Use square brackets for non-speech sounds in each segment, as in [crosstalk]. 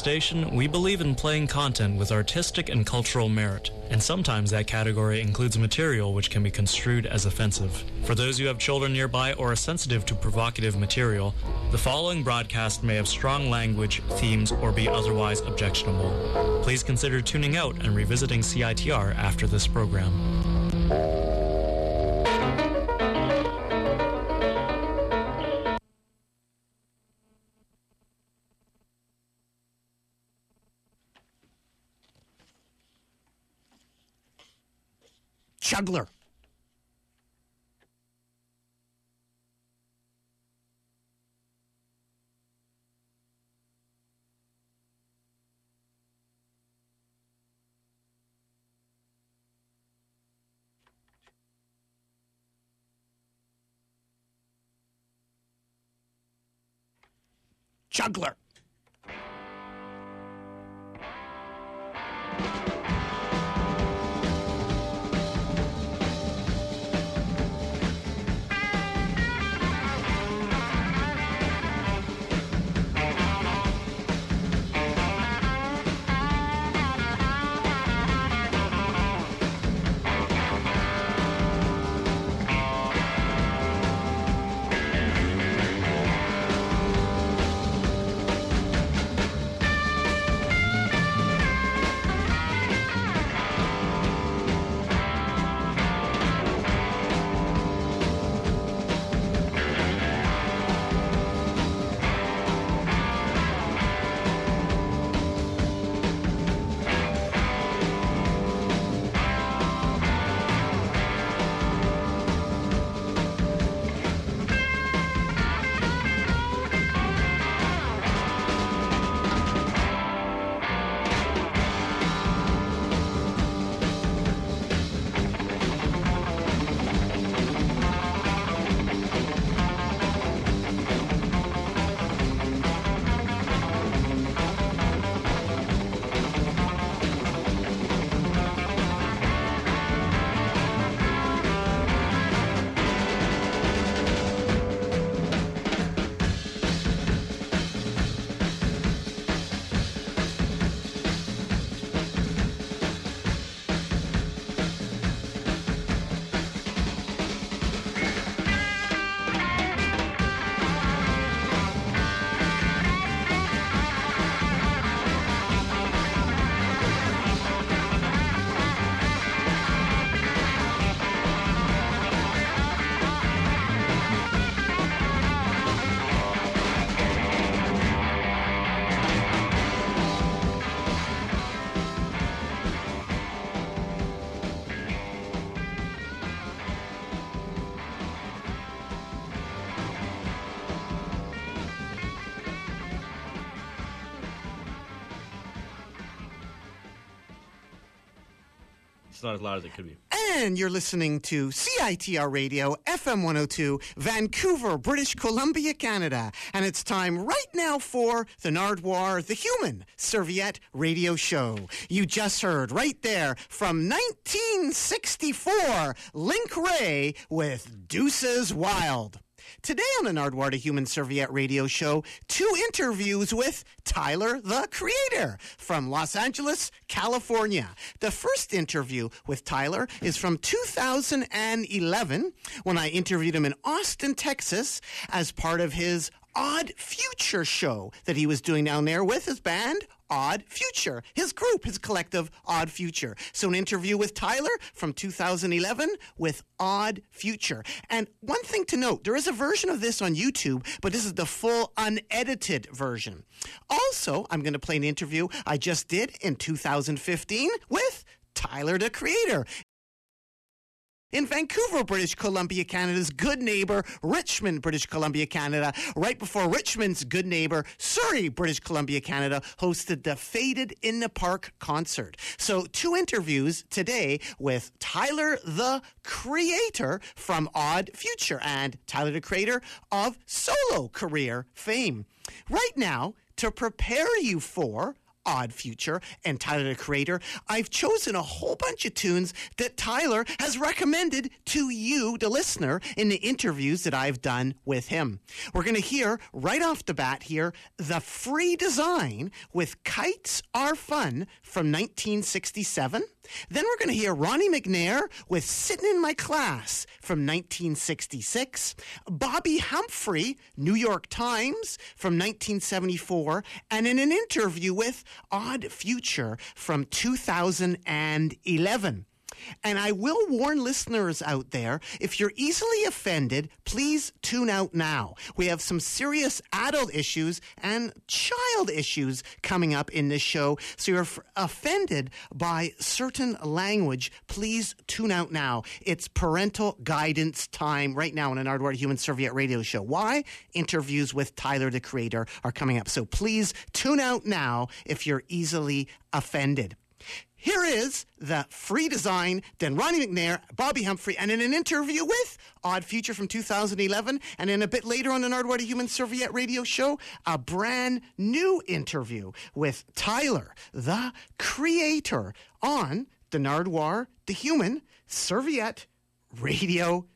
station, we believe in playing content with artistic and cultural merit, and sometimes that category includes material which can be construed as offensive. For those who have children nearby or are sensitive to provocative material, the following broadcast may have strong language, themes, or be otherwise objectionable. Please consider tuning out and revisiting CITR after this program. Juggler. Juggler. It's not as loud as it could be. And you're listening to CITR Radio, FM 102, Vancouver, British Columbia, Canada. And it's time right now for the Nardwuar, the Human Serviette Radio Show. You just heard right there from 1964, Link Wray with Deuces Wild. Today on the Nardwuar, the Human Serviette Radio Show, two interviews with Tyler, the Creator, from Los Angeles, California. The first interview with Tyler is from 2011 when I interviewed him in Austin, Texas, as part of his Odd Future show that he was doing down there with his band, Odd Future, his group, his collective Odd Future. So, an interview with Tyler from 2011 with Odd Future. And one thing to note there is a version of this on YouTube, but this is the full unedited version. Also, I'm going to play an interview I just did in 2015 with Tyler the Creator in Vancouver, British Columbia, Canada's good neighbor, Richmond, British Columbia, Canada. Right before Richmond's good neighbor, Surrey, British Columbia, Canada, hosted the Faded in the Park concert. So, two interviews today with Tyler the Creator from Odd Future and Tyler the Creator of solo career fame. Right now, to prepare you for Odd Future and Tyler the Creator, I've chosen a whole bunch of tunes that Tyler has recommended to you, the listener, in the interviews that I've done with him. We're going to hear right off the bat here the free design with Kites Are Fun from 1967. Then we're going to hear Ronnie McNeir with Sitting in My Class from 1966, Bobbi Humphrey, New York Times from 1974, and in an interview with Odd Future from 2011. And I will warn listeners out there if you're easily offended, please tune out now. We have some serious adult issues and child issues coming up in this show. So you're f- offended by certain language, please tune out now. It's parental guidance time right now on an Nardwuar Human Serviette radio show. Why? Interviews with Tyler, the creator, are coming up. So please tune out now if you're easily offended. Here is the free design, then Ronnie McNeir, Bobbi Humphrey, and in an interview with Odd Future from 2011, and in a bit later on the Nardwuar Human Serviette radio show, a brand new interview with Tyler, the creator, on the Nardwuar, the Human Serviette radio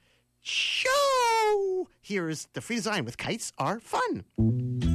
show. Here's the free design with Kites Are Fun.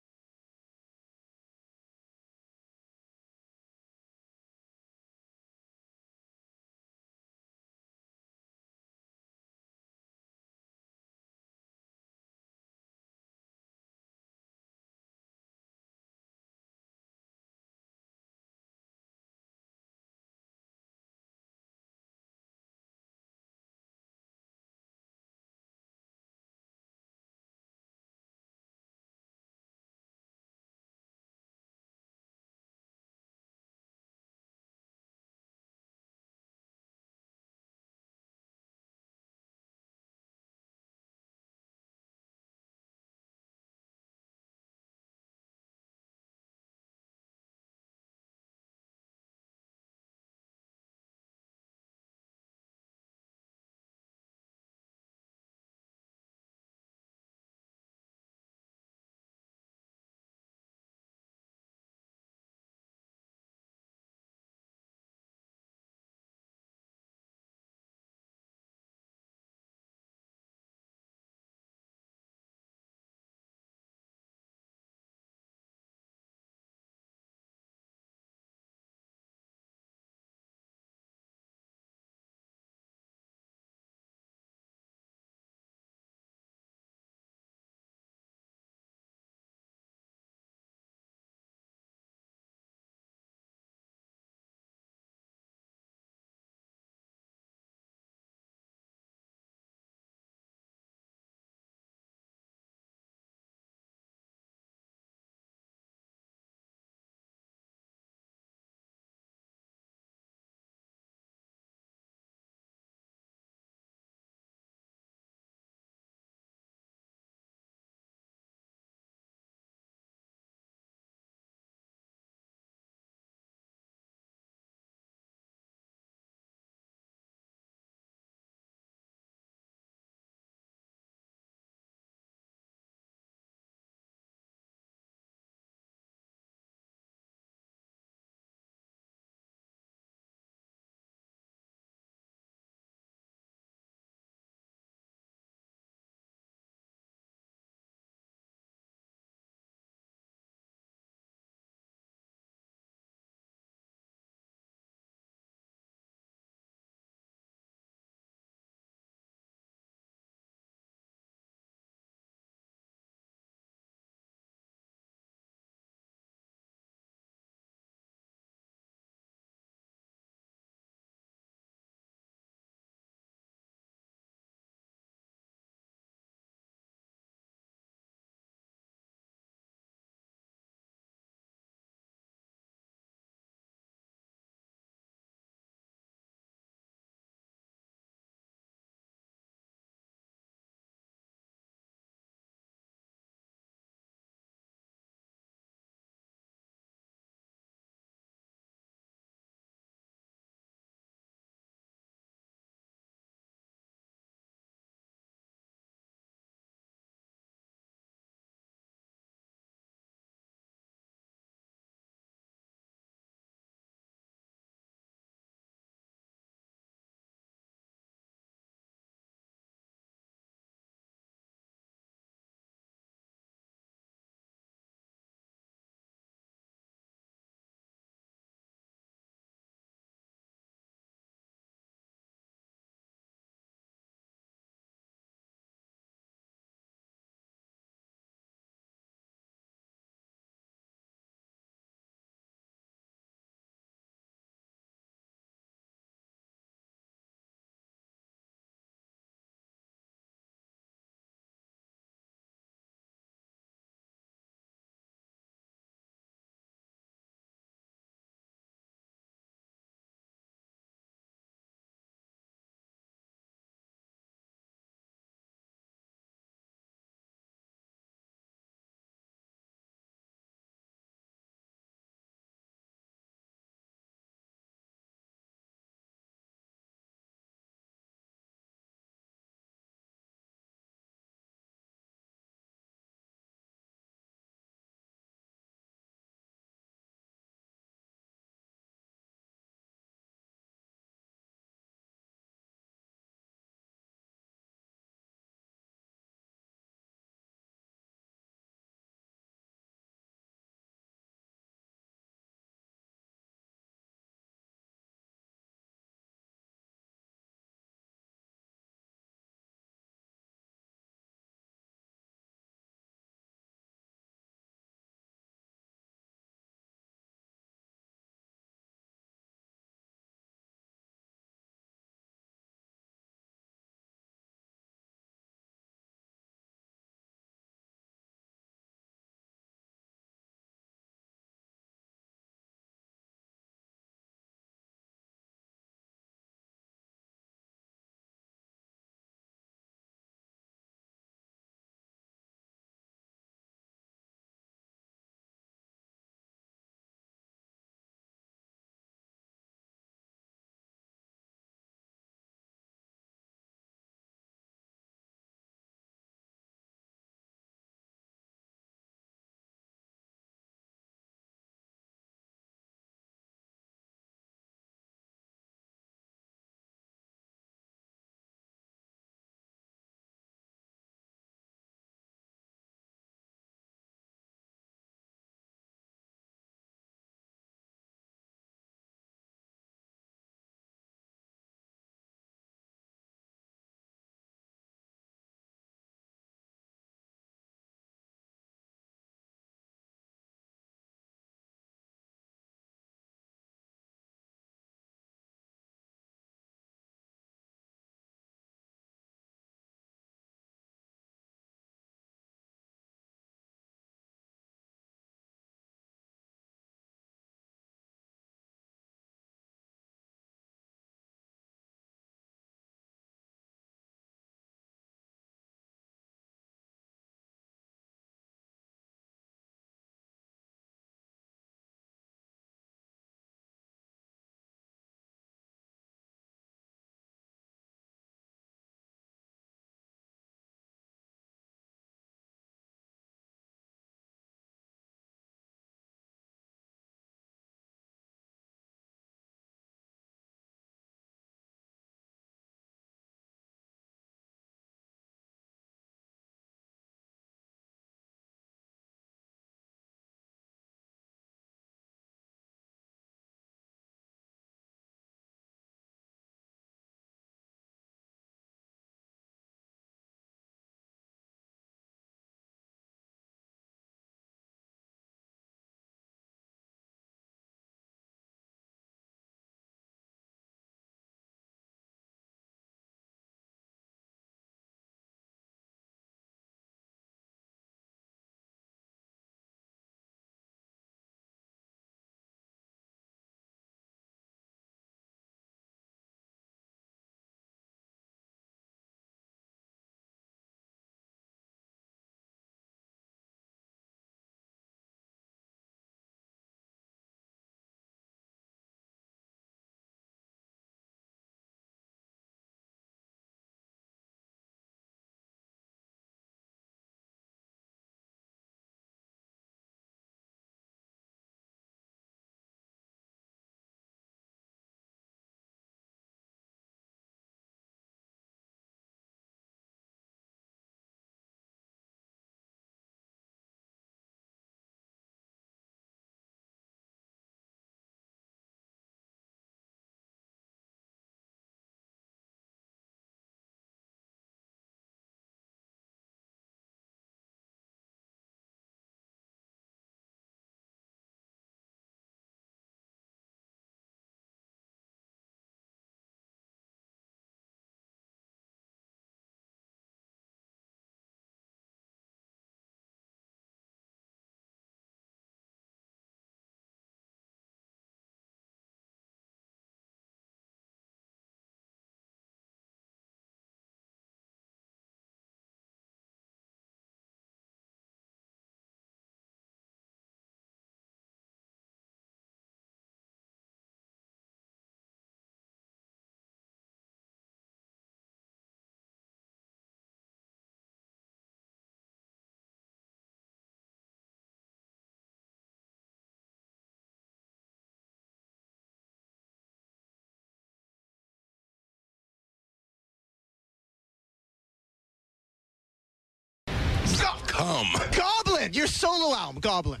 Come. Goblin, your solo album, Goblin.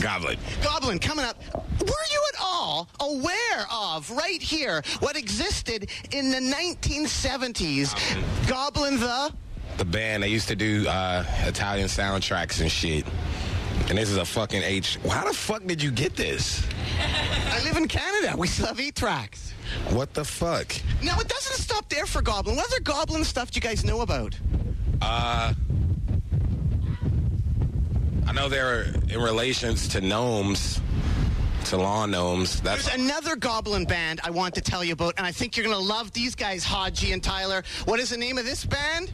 Goblin. Goblin coming up. Were you at all aware of right here what existed in the 1970s? Goblin the The band, they used to do uh, Italian soundtracks and shit. And this is a fucking H. How the fuck did you get this? I live in Canada. We still have eight tracks. What the fuck? No, it doesn't stop there for Goblin. What other Goblin stuff do you guys know about? Uh, I know they're in relations to gnomes, to lawn gnomes. That's There's another Goblin band I want to tell you about, and I think you're going to love these guys, Hodgy and Tyler. What is the name of this band?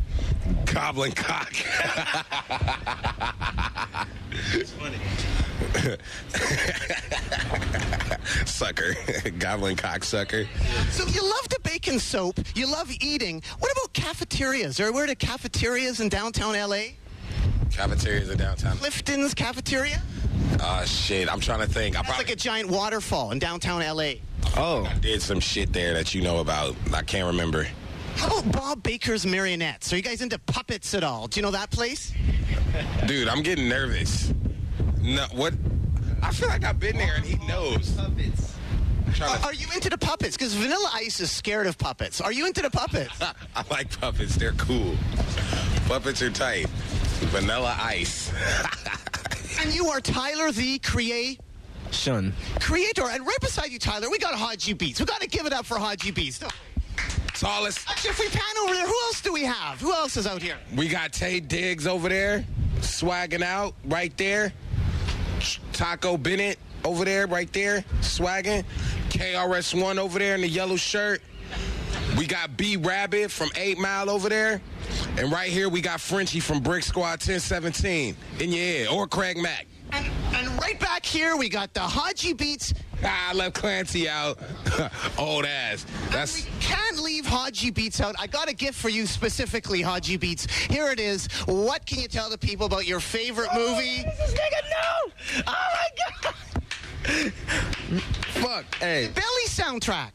Goblin Cock. [laughs] It's funny. sucker. [laughs] Goblin cocksucker. So you love the bacon soap. You love eating. What about cafeterias? Are where the cafeterias in downtown LA? Cafeterias in downtown. Clifton's Cafeteria? Oh, shit. I'm trying to think. I That's probably like a giant waterfall in downtown LA. Oh. oh. I did some shit there that you know about. I can't remember. How about Bob Baker's Marionettes? Are you guys into puppets at all? Do you know that place? Dude, I'm getting nervous. No, what? I feel like I've been there and he knows. I'm Are, are you into the puppets? Because Vanilla Ice is scared of puppets. Are you into the puppets? [laughs] I like puppets. They're cool. Puppets are tight. Vanilla ice. [laughs] and you are Tyler the Create Shun. creator. And right beside you, Tyler, we got Hodgy Beats. We got to give it up for Hodgy Beats. Tallest. Actually, if we pan over there, who else do we have? Who else is out here? We got Taye Diggs over there, swagging out right there. Taco Bennett over there, right there, swagging. KRS-One over there in the yellow shirt. We got B Rabbit from 8 Mile over there. And right here, we got Frenchie from Brick Squad 1017 in your ear, or Craig Mack. And, and right back here, we got the Hodgy Beats. Ah, I left Clancy out. [laughs] Old ass. That's We can't leave Hodgy Beats out. I got a gift for you specifically, Hodgy Beats. Here it is. What can you tell the people about your favorite movie? This nigga no! Oh my god! Fuck, hey. Belly soundtrack.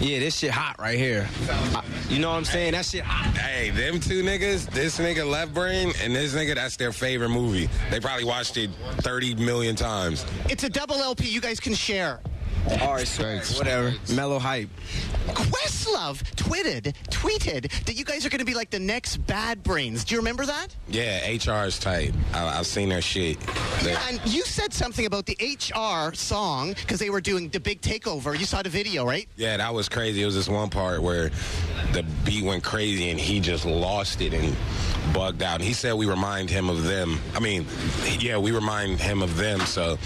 Yeah, this shit hot right here. I- you know what I'm saying? That shit hot. Hey, them two niggas, this nigga Left Brain and this nigga, that's their favorite movie. They probably watched it 30 million times. It's a double LP you guys can share. All right, swag, whatever. Mellow hype. Questlove tweeted, tweeted that you guys are going to be like the next Bad Brains. Do you remember that? Yeah, HR is tight. I, I've seen their shit. They- And you said something about the HR song because they were doing the big takeover. You saw the video, right? yeah, that was crazy. It was this one part where the beat went crazy and he just lost it and bugged out. And he said we remind him of them. I mean, yeah, we remind him of them. So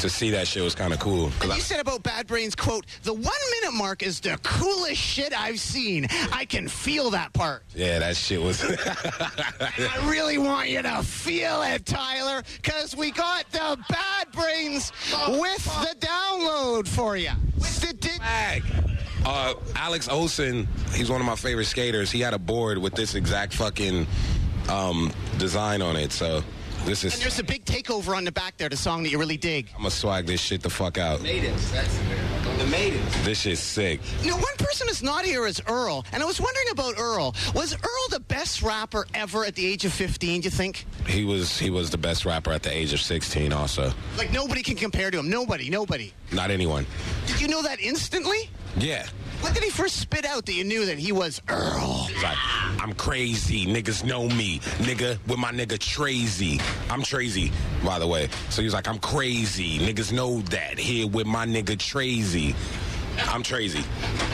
to see that shit was kind of cool. And I- you said about Bad Brains, quote, the one minute mark is the coolest shit I've seen. I can feel that part. yeah, that shit was. [laughs] I really want you to feel it, Tyler, because we got the Bad Brains with the download for you. The di- Flag. Uh, Alex Olson, he's one of my favorite skaters. He had a board with this exact fucking um, design on it. So this and is. there's a big takeover on the back there, the song that you really dig. I'm gonna swag this shit the fuck out. Maidens. That's the maidens. This shit's sick. Now, one person is not here is Earl, and I was wondering about Earl. Was Earl the best rapper ever at the age of 15, do you think? He was he was the best rapper at the age of 16. Also, Like, nobody can compare to him. Nobody, nobody. not anyone. Did you know that instantly? Yeah. When did he first spit out that you knew that he was Earl? Like, I'm crazy. Niggas know me. Nigga, with my nigga Trazy. I'm Trazy, by the way. So he's like, I'm crazy. Niggas know that. Here with my nigga Trazy. I'm crazy.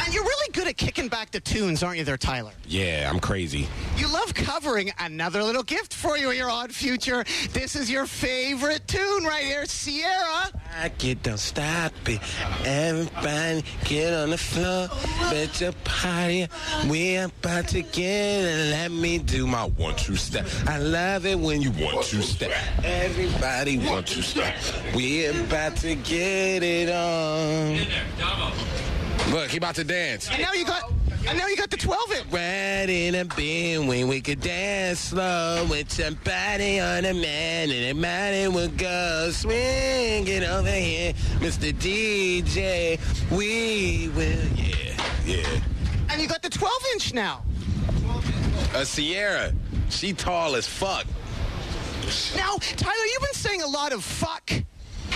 And you're really good at kicking back the tunes, aren't you there, Tyler? Yeah, I'm crazy. You love covering another little gift for you, in your odd future. This is your favorite tune right here, Ciara. I get don't stop it. Everybody get on the floor. Bet your party. We about to get it. Let me do my one two step. I love it when you one two step. Everybody one two step. We about to get it on. Look, he about to dance. And now you got, and now you got the 12 inch. Right in a bin when we could dance slow with somebody on a man and a everybody would go swing it over here, Mr. DJ. We will, yeah, yeah. And you got the 12 inch now. A Ciara, she tall as fuck. Now, Tyler, you've been saying a lot of fuck,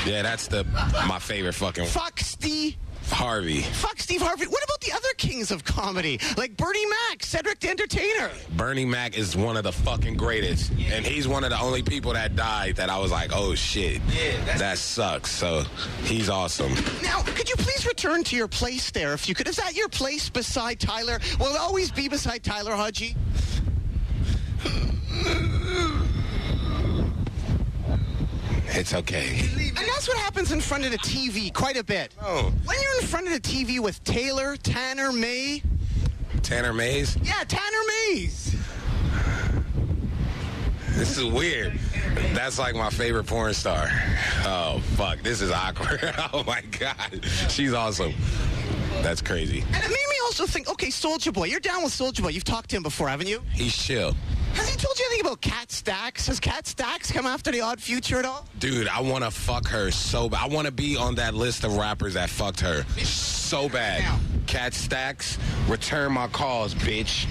Yeah, that's the my favorite fucking fuck Steve, Harvey. fuck Steve Harvey. What about the other kings of comedy, like Bernie Mac, Cedric the Entertainer? Bernie Mac is one of the fucking greatest, and he's one of the only people that died that I was like, oh shit, that sucks. So he's awesome. Now, could you please return to your place there, if you could? Is that your place beside Tyler? Will it always be beside Tyler Hodgy? It's okay. And that's what happens in front of the TV quite a bit. Oh. When you're in front of the TV with Taylor, Tanner, May, Tanner Mayes. yeah, Tanner Mayes. This is weird. That's like my favorite porn star. Oh fuck, this is awkward. [laughs] oh my god, she's awesome. That's crazy. And it made me also think, okay, Soldier Boy, you're down with Soldier Boy. You've talked to him before, haven't you? He's chill. Has he told you anything about Kat Stacks? Has Kat Stacks come after the Odd Future at all? Dude, I want to fuck her so bad. I want to be on that list of rappers that fucked her so bad. Now. Kat Stacks, return my calls, bitch.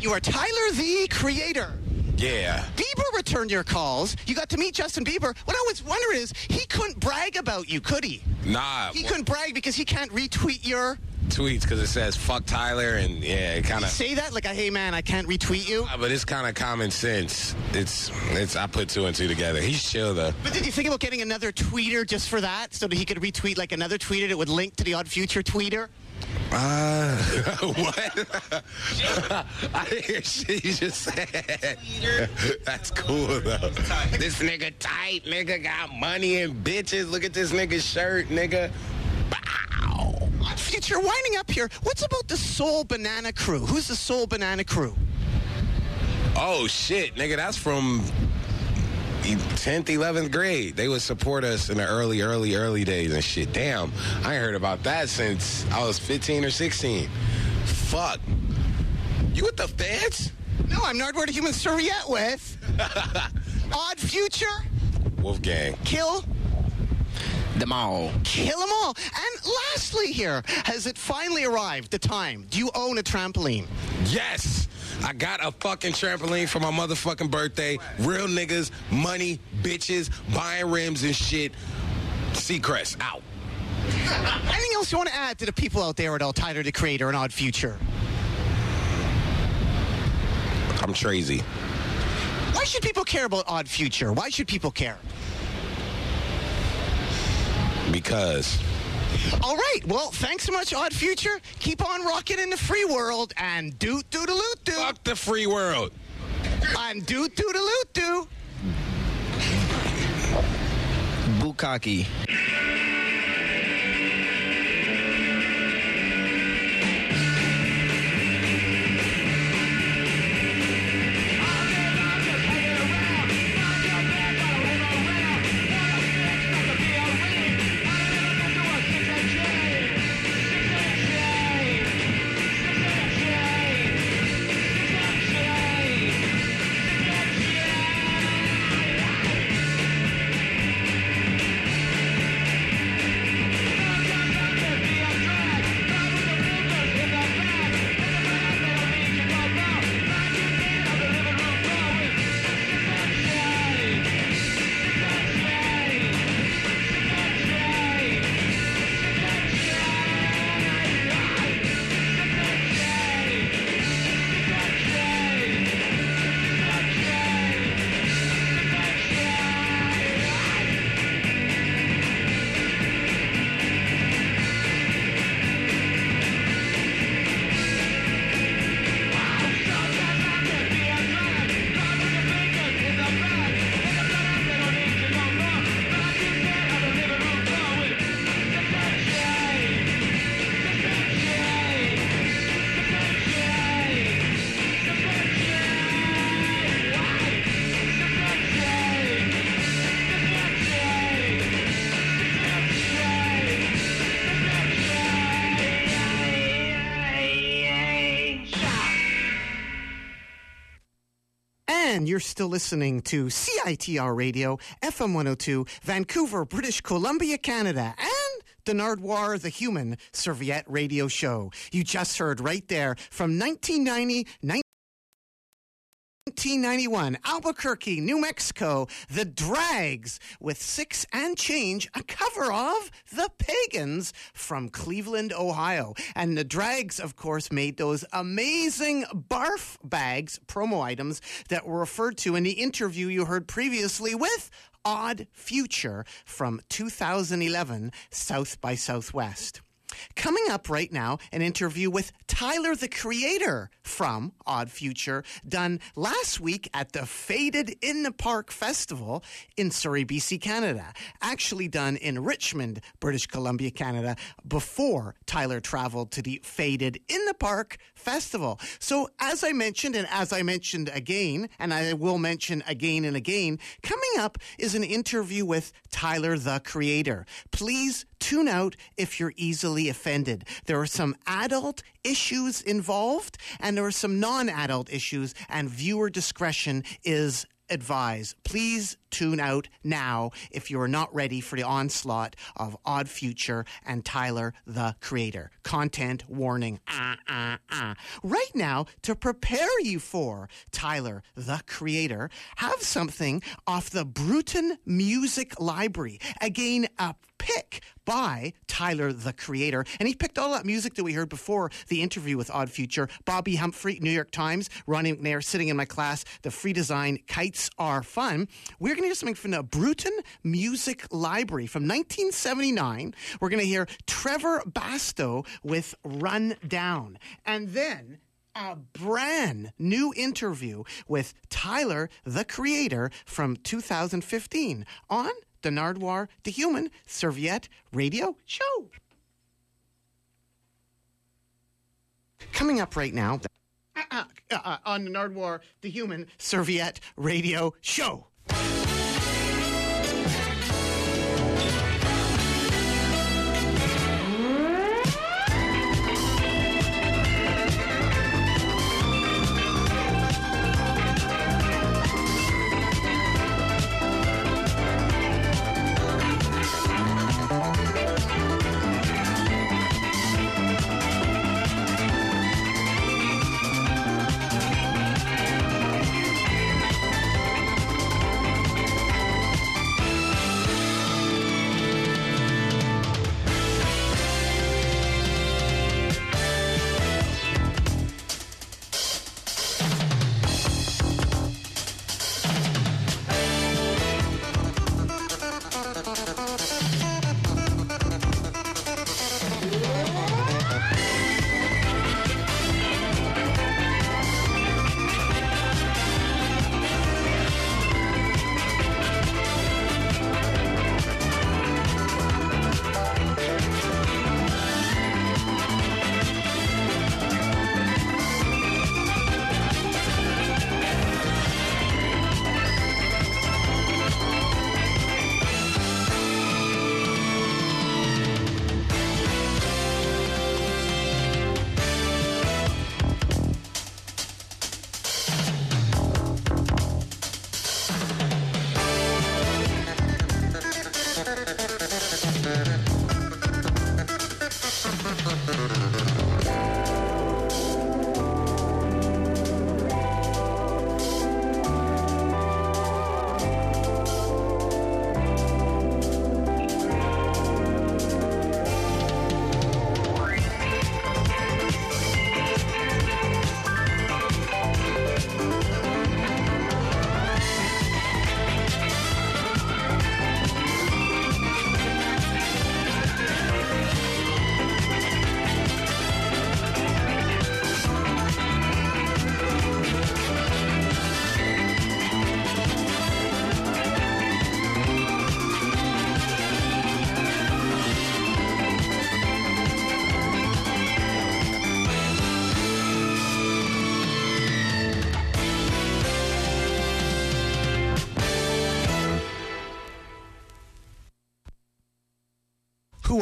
You are Tyler the Creator. Yeah. Bieber returned your calls. You got to meet Justin Bieber. What I was wondering is, he couldn't brag about you, could he? Nah. He couldn't brag because he can't retweet your. tweets because it says fuck Tyler and yeah, it kind of. Say that like, hey man, I can't retweet you. But it's kind of common sense. It's it's. I put two and two together. He's chill though. But did you think about getting another tweeter just for that, so that he could retweet like another tweeter that would link to the Odd Future tweeter? Uh, [laughs] what? [laughs] I didn't hear shit you just said. [laughs] That's cool though. This nigga tight, nigga got money and bitches. Look at this nigga's shirt, nigga. Bow. Future, winding up here. What's about the Soul Banana Crew? Who's the Soul Banana Crew? Oh shit, nigga, that's from 10th, 11th grade. They would support us in the early, early, early days and shit. Damn, I heard about that since I was 15 or 16. Fuck. You with the feds? No, I'm Nardwuar the Human Serviette with [laughs] Odd Future. Wolfgang. Kill Them all. kill them all. And lastly, here, has it finally arrived? The time? Do you own a trampoline? Yes! I got a fucking trampoline for my motherfucking birthday. Real niggas, money, bitches, buying rims and shit. Seacrest, out. [laughs] Anything else you want to add to the people out there at all, Tyler the Creator and Odd Future? I'm crazy. Why should people care about Odd Future? Why should people care? Because. All right. Well, thanks so much, Odd Future. Keep on rocking in the free world and doot doodaloot doo. Fuck the free world. And doot doodaloot doo. Bukaki. And you're still listening to CITR Radio, FM 102, Vancouver, British Columbia, Canada, and the Nardwuar the Human Serviette Radio Show. You just heard right there from 1990, 1991, Albuquerque, New Mexico, The Drags with Six and Change, a cover of The Pagans from Cleveland, Ohio. And The Drags, of course, made those amazing barf bags, promo items that were referred to in the interview you heard previously with Odd Future from 2011 South by Southwest. Coming up right now, an interview with Tyler the Creator from Odd Future, done last week at the Faded in the Park Festival in Surrey, BC, Canada. Actually done in Richmond, British Columbia, Canada, before Tyler traveled to the Faded in the Park Festival. So, as I mentioned, and as I mentioned again, and I will mention again and again, coming up is an interview with Tyler the Creator. Please tune out if you're easily offended. There are some adult issues involved, and there are some non adult issues, and viewer discretion is advised. Please tune out now if you are not ready for the onslaught of Odd Future and Tyler the Creator. Content warning. Ah, ah, ah. Right now, to prepare you for Tyler the Creator, have something off the Bruton Music Library. Again, a pick by Tyler the Creator. And he picked all that music that we heard before the interview with Odd Future. Bobbi Humphrey, New York Times, Ronnie McNeir sitting in my class, the free design Kites Are Fun. We're going to hear something from the Bruton Music Library from 1979. We're going to hear Trevor Bastow with Run Down. And then a brand new interview with Tyler, the creator, from 2015 on the Nardwuar, the Human Serviette Radio Show. Coming up right now uh, uh, uh, on the Nardwuar, the Human Serviette Radio Show.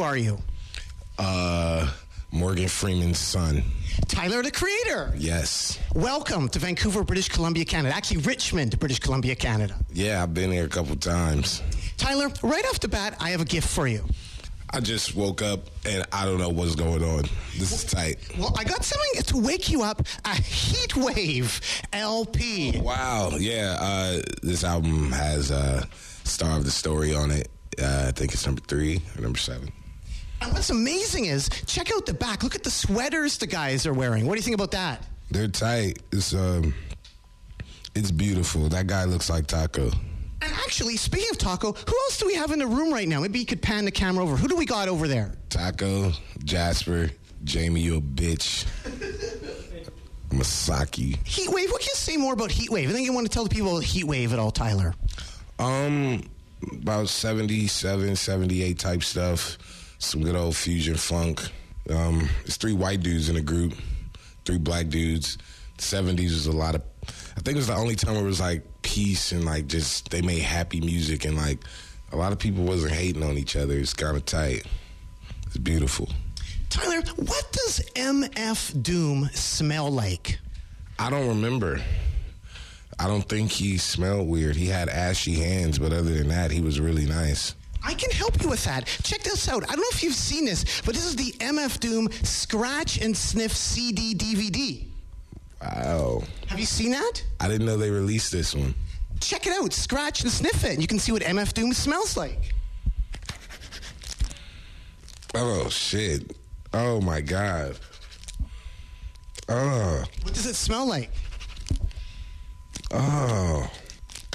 Are you? Uh, Morgan Freeman's son. Tyler, the creator. Yes. Welcome to Vancouver, British Columbia, Canada. Actually, Richmond, British Columbia, Canada. Yeah, I've been here a couple times. Tyler, right off the bat, I have a gift for you. I just woke up and I don't know what's going on. This is tight. Well, I got something to wake you up a heat wave LP. Wow. Yeah. Uh, this album has uh, Star of the Story on it. Uh, I think it's number three or number seven. And what's amazing is check out the back. Look at the sweaters the guys are wearing. What do you think about that? They're tight. It's um, it's beautiful. That guy looks like Taco. And actually, speaking of Taco, who else do we have in the room right now? Maybe you could pan the camera over. Who do we got over there? Taco, Jasper, Jamie, you a bitch. Masaki. Heatwave. What can you say more about Heatwave? I think you want to tell the people about Heatwave at all, Tyler. Um, about 77, 78 type stuff. Some good old fusion funk. Um, it's three white dudes in a group, three black dudes. 70s was a lot of, I think it was the only time where it was like peace and like just they made happy music and like a lot of people wasn't hating on each other. It's kind of tight. It's beautiful. Tyler, what does MF Doom smell like? I don't remember. I don't think he smelled weird. He had ashy hands, but other than that, he was really nice. I can help you with that. Check this out. I don't know if you've seen this, but this is the MF Doom Scratch and Sniff CD DVD. Wow. Have you seen that? I didn't know they released this one. Check it out. Scratch and sniff it, and you can see what MF Doom smells like. Oh shit. Oh my god. Oh. What does it smell like? Oh.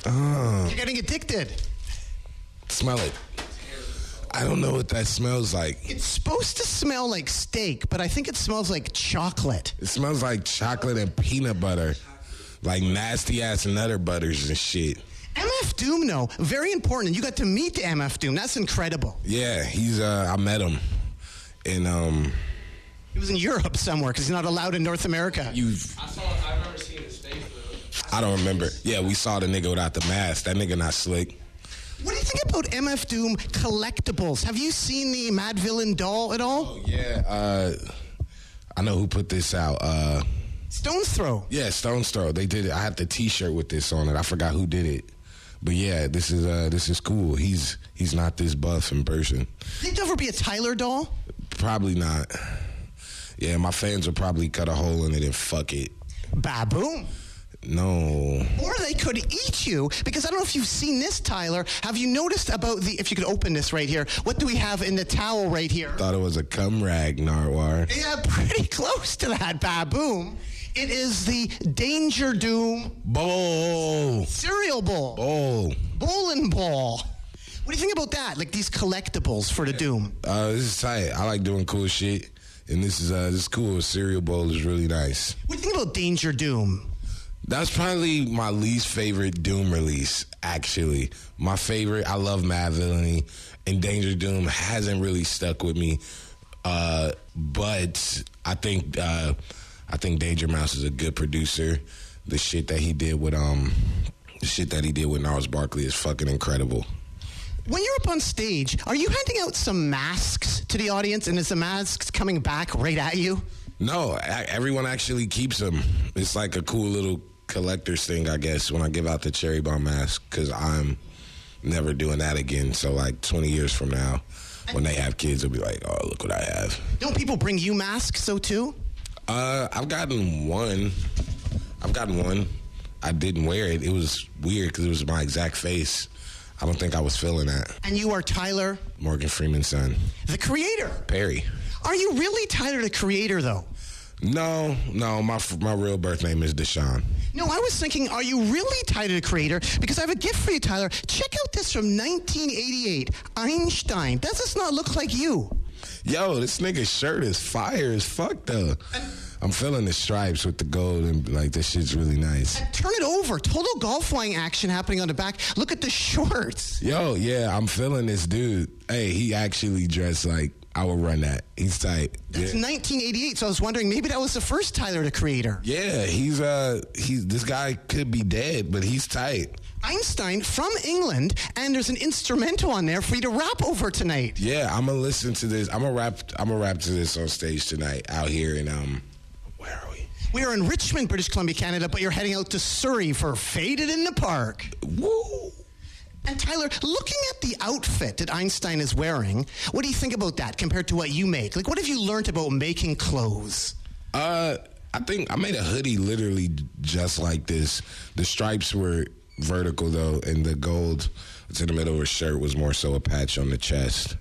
Oh. You're getting addicted. Smell it. I don't know what that smells like. It's supposed to smell like steak, but I think it smells like chocolate. It smells like chocolate and peanut butter. Like nasty ass nutter butters and shit. MF Doom, though, very important. You got to meet the MF Doom. That's incredible. Yeah, he's uh I met him. And um He was in Europe somewhere because he's not allowed in North America. you I saw. I remember seeing his face though. I don't remember. Yeah, we saw the nigga without the mask. That nigga not slick. What do you think about MF Doom collectibles? Have you seen the Madvillain doll at all? Yeah, uh I know who put this out. Uh Stones Throw. Yeah, Stones Throw. They did it. I have the T-shirt with this on it. I forgot who did it, but yeah, this is uh, this is cool. He's he's not this buff in person. Think there'll ever be a Tyler doll? Probably not. Yeah, my fans will probably cut a hole in it and fuck it. Baboom. No, Or they could eat you because I don't know if you've seen this, Tyler. Have you noticed about the? If you could open this right here, what do we have in the towel right here? thought it was a cum rag, Narwar. Yeah, [laughs] pretty close to that, Baboom. It is the Danger Doom Bowl, cereal bowl, bowl. bowling ball. What do you think about that? Like these collectibles for the Doom. Uh, this is tight. I like doing cool shit, and this is uh, this is cool. Cereal bowl is really nice. What do you think about Danger Doom? That's probably my least favorite Doom release, actually. My favorite, I love Madvillainy, and Danger Doom hasn't really stuck with me. Uh, but I think uh, I think Danger Mouse is a good producer. The shit that he did with um the shit that he did with Gnarls Barkley is fucking incredible. When you're up on stage, are you handing out some masks to the audience, and is the masks coming back right at you? No, everyone actually keeps them. It's like a cool little collector's thing, I guess, when I give out the cherry bomb mask, because I'm never doing that again. So, like 20 years from now, when they have kids, they'll be like, oh, look what I have. Don't people bring you masks, so too? Uh, I've gotten one. I've gotten one. I didn't wear it. It was weird because it was my exact face. I don't think I was feeling that. And you are Tyler, Morgan Freeman's son, the creator. Perry. Are you really Tyler, the creator, though? No, no, my my real birth name is Deshawn. No, I was thinking, are you really Tyler, the creator? Because I have a gift for you, Tyler. Check out this from 1988. Einstein. Does this not look like you? Yo, this nigga's shirt is fire as fuck though. I'm feeling the stripes with the gold and like this shit's really nice. Turn it over. Total golf flying action happening on the back. Look at the [laughs] shorts. Yo, yeah, I'm feeling this dude. Hey, he actually dressed like I would run that. He's tight. It's Yeah. 1988, so I was wondering maybe that was the first Tyler, the creator. Yeah, he's uh he's this guy could be dead, but he's tight. Einstein from England, and there's an instrumental on there for you to rap over tonight. Yeah, I'm gonna listen to this. I'm gonna rap I'm gonna rap to this on stage tonight out here in um where are we? We are in Richmond, British Columbia, Canada, but you're heading out to Surrey for Faded in the Park. Woo! And Tyler, looking at the outfit that Einstein is wearing, what do you think about that compared to what you make? Like, what have you learned about making clothes? Uh, I think I made a hoodie literally just like this. The stripes were vertical though, and the gold to the middle of her shirt was more so a patch on the chest.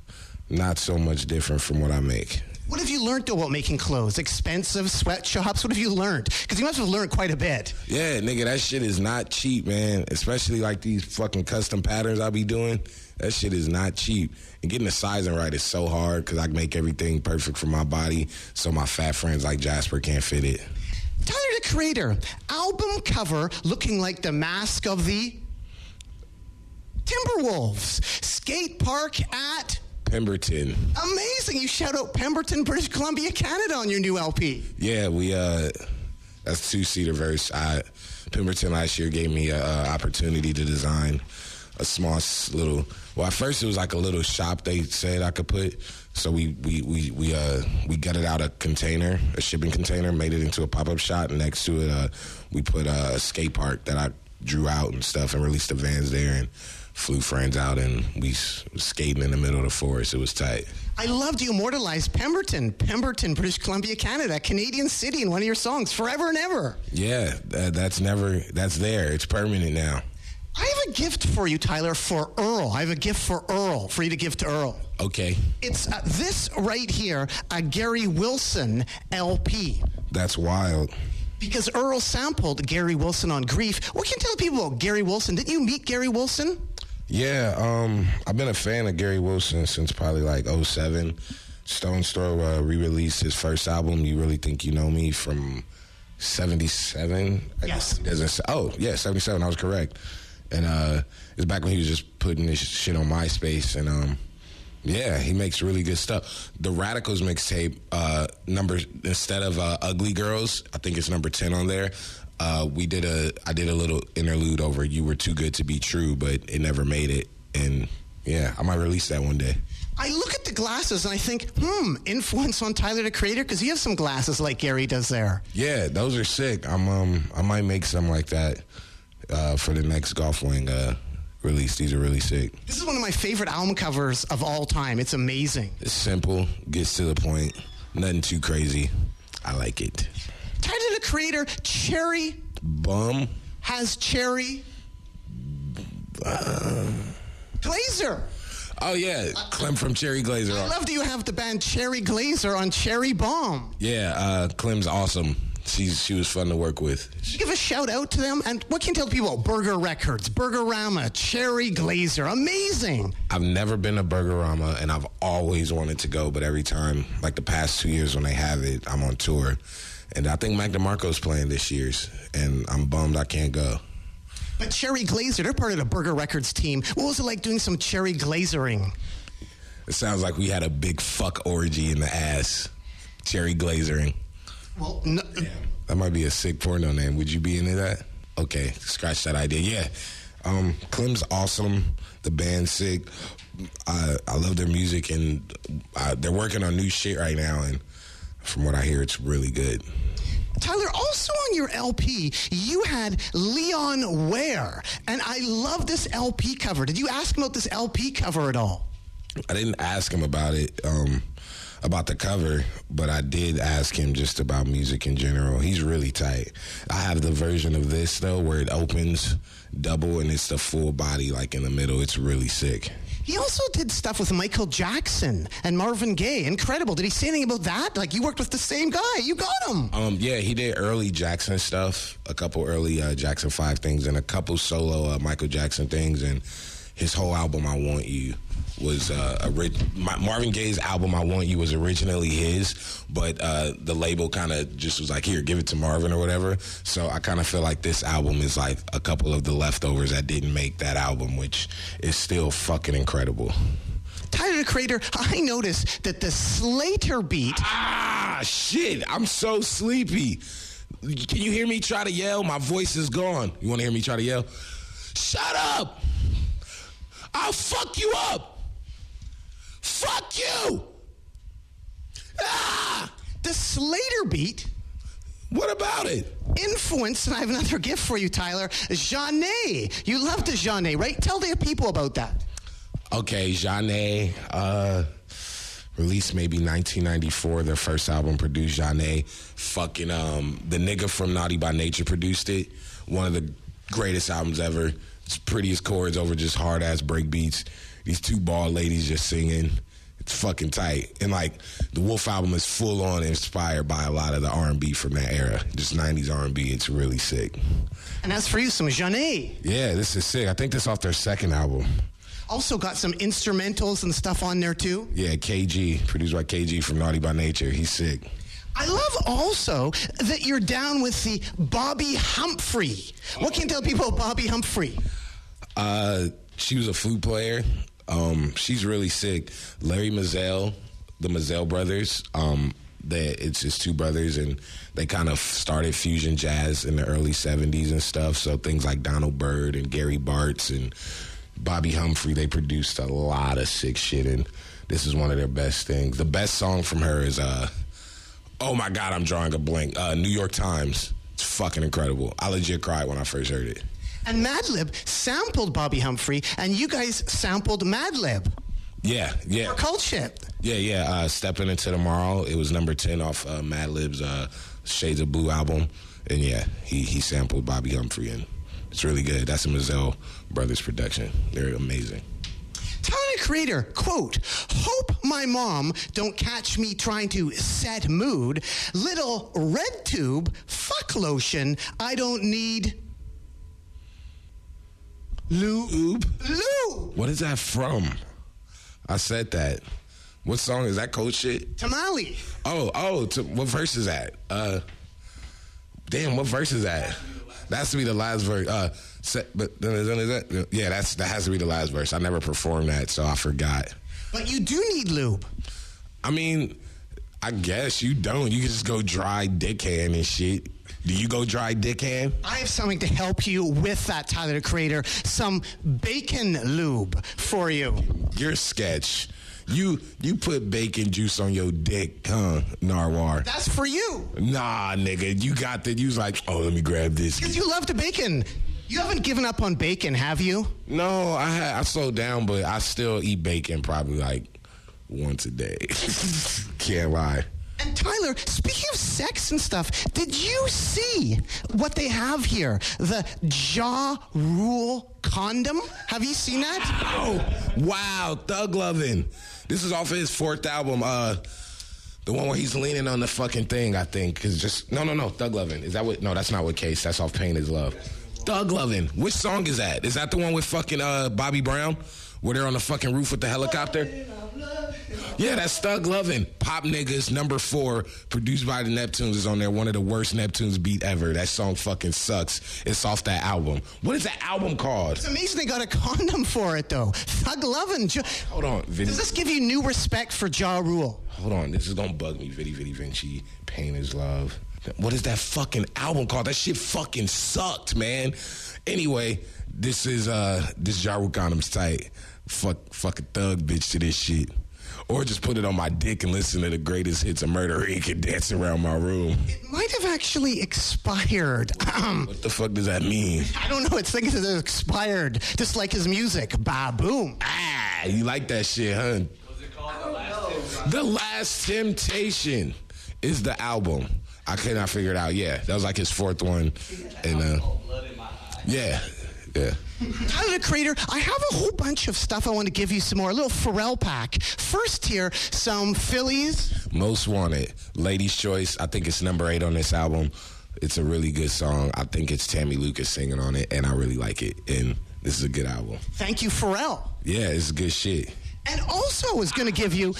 Not so much different from what I make. What have you learned though about making clothes? Expensive sweatshops? What have you learned? Because you must have learned quite a bit. Yeah, nigga, that shit is not cheap, man. Especially like these fucking custom patterns I be doing. That shit is not cheap. And getting the sizing right is so hard because I make everything perfect for my body, so my fat friends like Jasper can't fit it. Tyler the Creator, album cover looking like the mask of the Timberwolves. Skate park at Pemberton. Amazing. You shout out Pemberton, British Columbia, Canada on your new LP. Yeah, we uh, that's two seater verse. I, Pemberton last year gave me a, a opportunity to design a small little. Well, at first it was like a little shop they said I could put. So we we we we uh we gutted out a container, a shipping container, made it into a pop up shop. And next to it, uh, we put a skate park that I drew out and stuff, and released the vans there and flew friends out, and we skating in the middle of the forest. It was tight. I loved you immortalized Pemberton, Pemberton, British Columbia, Canada, Canadian city in one of your songs, Forever and Ever. Yeah, that, that's never that's there. It's permanent now. I have a gift for you, Tyler, for Earl. I have a gift for Earl, for you to give to Earl. Okay, It's uh, this right here, a Gary Wilson LP. that's wild. Because Earl sampled Gary Wilson on Grief. What can you tell people about Gary Wilson? Didn't you meet Gary Wilson? Yeah, um, I've been a fan of Gary Wilson since probably like 07. Stones Throw uh, re-released his first album, You Really Think You Know Me, from 77. I Yes. Doesn't Oh, yeah, 77. I was correct. And uh, it's back when he was just putting this shit on MySpace. And um, yeah, he makes really good stuff. The Radicals mixtape, uh, number instead of uh, Ugly Girls, I think it's number 10 on there. Uh, we did a, I did a little interlude over "You Were Too Good to Be True," but it never made it. And yeah, I might release that one day. I look at the glasses and I think, hmm, influence on Tyler the Creator? Because he has some glasses like Gary does there. Yeah, those are sick. I'm um, I might make some like that uh, for the next Golf Wang uh, release. These are really sick. This is one of my favorite album covers of all time. It's amazing. It's simple, gets to the point, nothing too crazy. I like it. Tyler the Creator, Cherry Bomb. has Cherry Glazerr. Oh yeah, Clem from Cherry Glazerr. I love that you have the band Cherry Glazerr on Cherry Bomb. Yeah, uh, Clem's awesome. She's she was fun to work with. Give a shout out to them. And what can you tell people? Burger Records, Burgerama, Cherry Glazerr. Amazing. I've never been to Burgerama, and I've always wanted to go, but every time, like the past two years when they have it, I'm on tour, and I think Mac DeMarco's playing this year's, and I'm bummed I can't go. But Cherry Glazerr, they're part of the Burger Records team. What was it like doing some cherry glazering? It sounds like we had a big fuck orgy in the ass. Cherry glazering. Well, no, That might be a sick porno name. Would you be into that? Okay, scratch that idea. Yeah. Um, Clem's awesome. The band's sick. I, I love their music, and uh, they're working on new shit right now. And from what I hear, it's really good. Tyler, also on your LP, you had Leon Ware. And I love this LP cover. Did you ask him about this LP cover at all? I didn't ask him about it, um, about the cover, but I did ask him just about music in general. He's really tight. I have the version of this though, where it opens double and it's the full body like in the middle. It's really sick. He also did stuff with Michael Jackson and Marvin Gaye. Incredible. Did he say anything about that? Like, you worked with the same guy. You got him. Um, yeah, he did early Jackson stuff, a couple early uh, Jackson Five things, and a couple solo uh, Michael Jackson things, and his whole album "I Want You" was uh, orig- my, Marvin Gaye's album "I Want You" was originally his, but uh, the label kind of just was like, "Here, give it to Marvin" or whatever. So I kind of feel like this album is like a couple of the leftovers that didn't make that album, which is still fucking incredible. Tyler the Creator, I noticed that the Slater beat. Ah, shit. I'm so sleepy. Can you hear me try to yell? My voice is gone. You want to hear me try to yell? Shut up. I'll fuck you up. Fuck you. Ah. The Slater beat What about it? Influence, and I have another gift for you, Tyler. Zhané. You love the Zhané, right? Tell the people about that. Okay, Zhané, uh, released maybe 1994, their first album produced Zhané. Fucking, um, the nigga from Naughty by Nature produced it. One of the greatest albums ever. It's prettiest chords over just hard ass break beats. These two bald ladies just singing. It's fucking tight. And like the Wolf album is full on inspired by a lot of the R&B from that era. Just 90s R&B. It's really sick. And as for you, some Zhané. Yeah, this is sick. I think this off their second album. Also got some instrumentals and stuff on there too. Yeah, KG, produced by KG from Naughty by Nature. He's sick. I love also that you're down with the Bobbi Humphrey. What can you tell people about Bobbi Humphrey? Uh, she was a flute player. Um, she's really sick. Larry Mizell, the Mizell brothers. Um, they, it's just two brothers, and they kind of started fusion jazz in the early '70s and stuff. So things like Donald Byrd and Gary Bartz and Bobbi Humphrey, they produced a lot of sick shit, and this is one of their best things. The best song from her is uh, oh my god, I'm drawing a blank. Uh, New York Times. It's fucking incredible. I legit cried when I first heard it. And Madlib sampled Bobbi Humphrey, and you guys sampled Madlib Yeah, yeah. for Cult Shit. Yeah, yeah. Uh, Stepping into tomorrow. It was number ten off uh, Madlib's uh, Shades of Blue album, and yeah, he he sampled Bobbi Humphrey, and it's really good. That's a Mizell Brothers production. They're amazing. Talented creator, quote, hope my mom don't catch me trying to set mood. Little red tube, fuck lotion, I don't need lube. Lube! What is that from? I said that. What song is that? Cold shit. Tamale. Oh, oh. To, what verse is that? Uh, damn. What verse is that? That's to be the last verse. Uh, but then is that? Yeah, that's that has to be the last verse. I never performed that, so I forgot. But you do need lube. I mean, I guess you don't. You can just go dry dick hand and shit. Do you go dry dick hand? I have something to help you with that, Tyler the Creator. Some bacon lube for you. Your sketch. You you put bacon juice on your dick, huh, Narwar? That's for you. Nah, nigga, you got that. You was like, oh, let me grab this. Because you love the bacon. You haven't given up on bacon, have you? No, I I slowed down, but I still eat bacon probably like once a day. [laughs] Can't lie. And Tyler, speaking of sex and stuff, did you see what they have here? The Ja Rule condom? Have you seen that? Oh, wow, Thug Lovin'. This is off of his fourth album. Uh, the one where he's leaning on the fucking thing, I think. Cause just no, no, no. Thug Lovin'. Is that what? No, that's not what Case. That's off Pain Is Love. Thug Lovin'. Which song is that? Is that the one with fucking uh, Bobby Brown, where they're on the fucking roof with the helicopter? Yeah, that's Thug Lovin'. Pop Niggas, number four, produced by the Neptunes, is on there. One of the worst Neptunes beat ever. That song fucking sucks. It's off that album. What is that album called? It's amazing they got a condom for it, though. Thug loving. Ja- Hold on, Vinny. Does this give you new respect for Ja Rule? Hold on, this is gonna bug me. Venni Vetti Vecci, Pain is Love. What is that fucking album called? That shit fucking sucked, man. Anyway, this is uh this Ja Rule condom's tight. Fuck fucking thug bitch to this shit. Or just put it on my dick and listen to the greatest hits of Murder Inc. and dance around my room. It might have actually expired. What the fuck does that mean? I don't know. It's thinking that it expired, just like his music. Ba boom. Ah, you like that shit, huh? What's it called? The Last Temptation is the album. I could not figure it out. Yeah, that was like his fourth one, and uh, yeah, yeah. Tyler the Creator, I have a whole bunch of stuff I want to give you some more. A little Pharrell pack. First here, some Phillies. Most Wanted, Lady's Choice. I think it's number eight on this album. It's a really good song. I think it's Tammy Lucas singing on it, and I really like it. And this is a good album. Thank you, Pharrell. Yeah, it's good shit. And also was going to give you,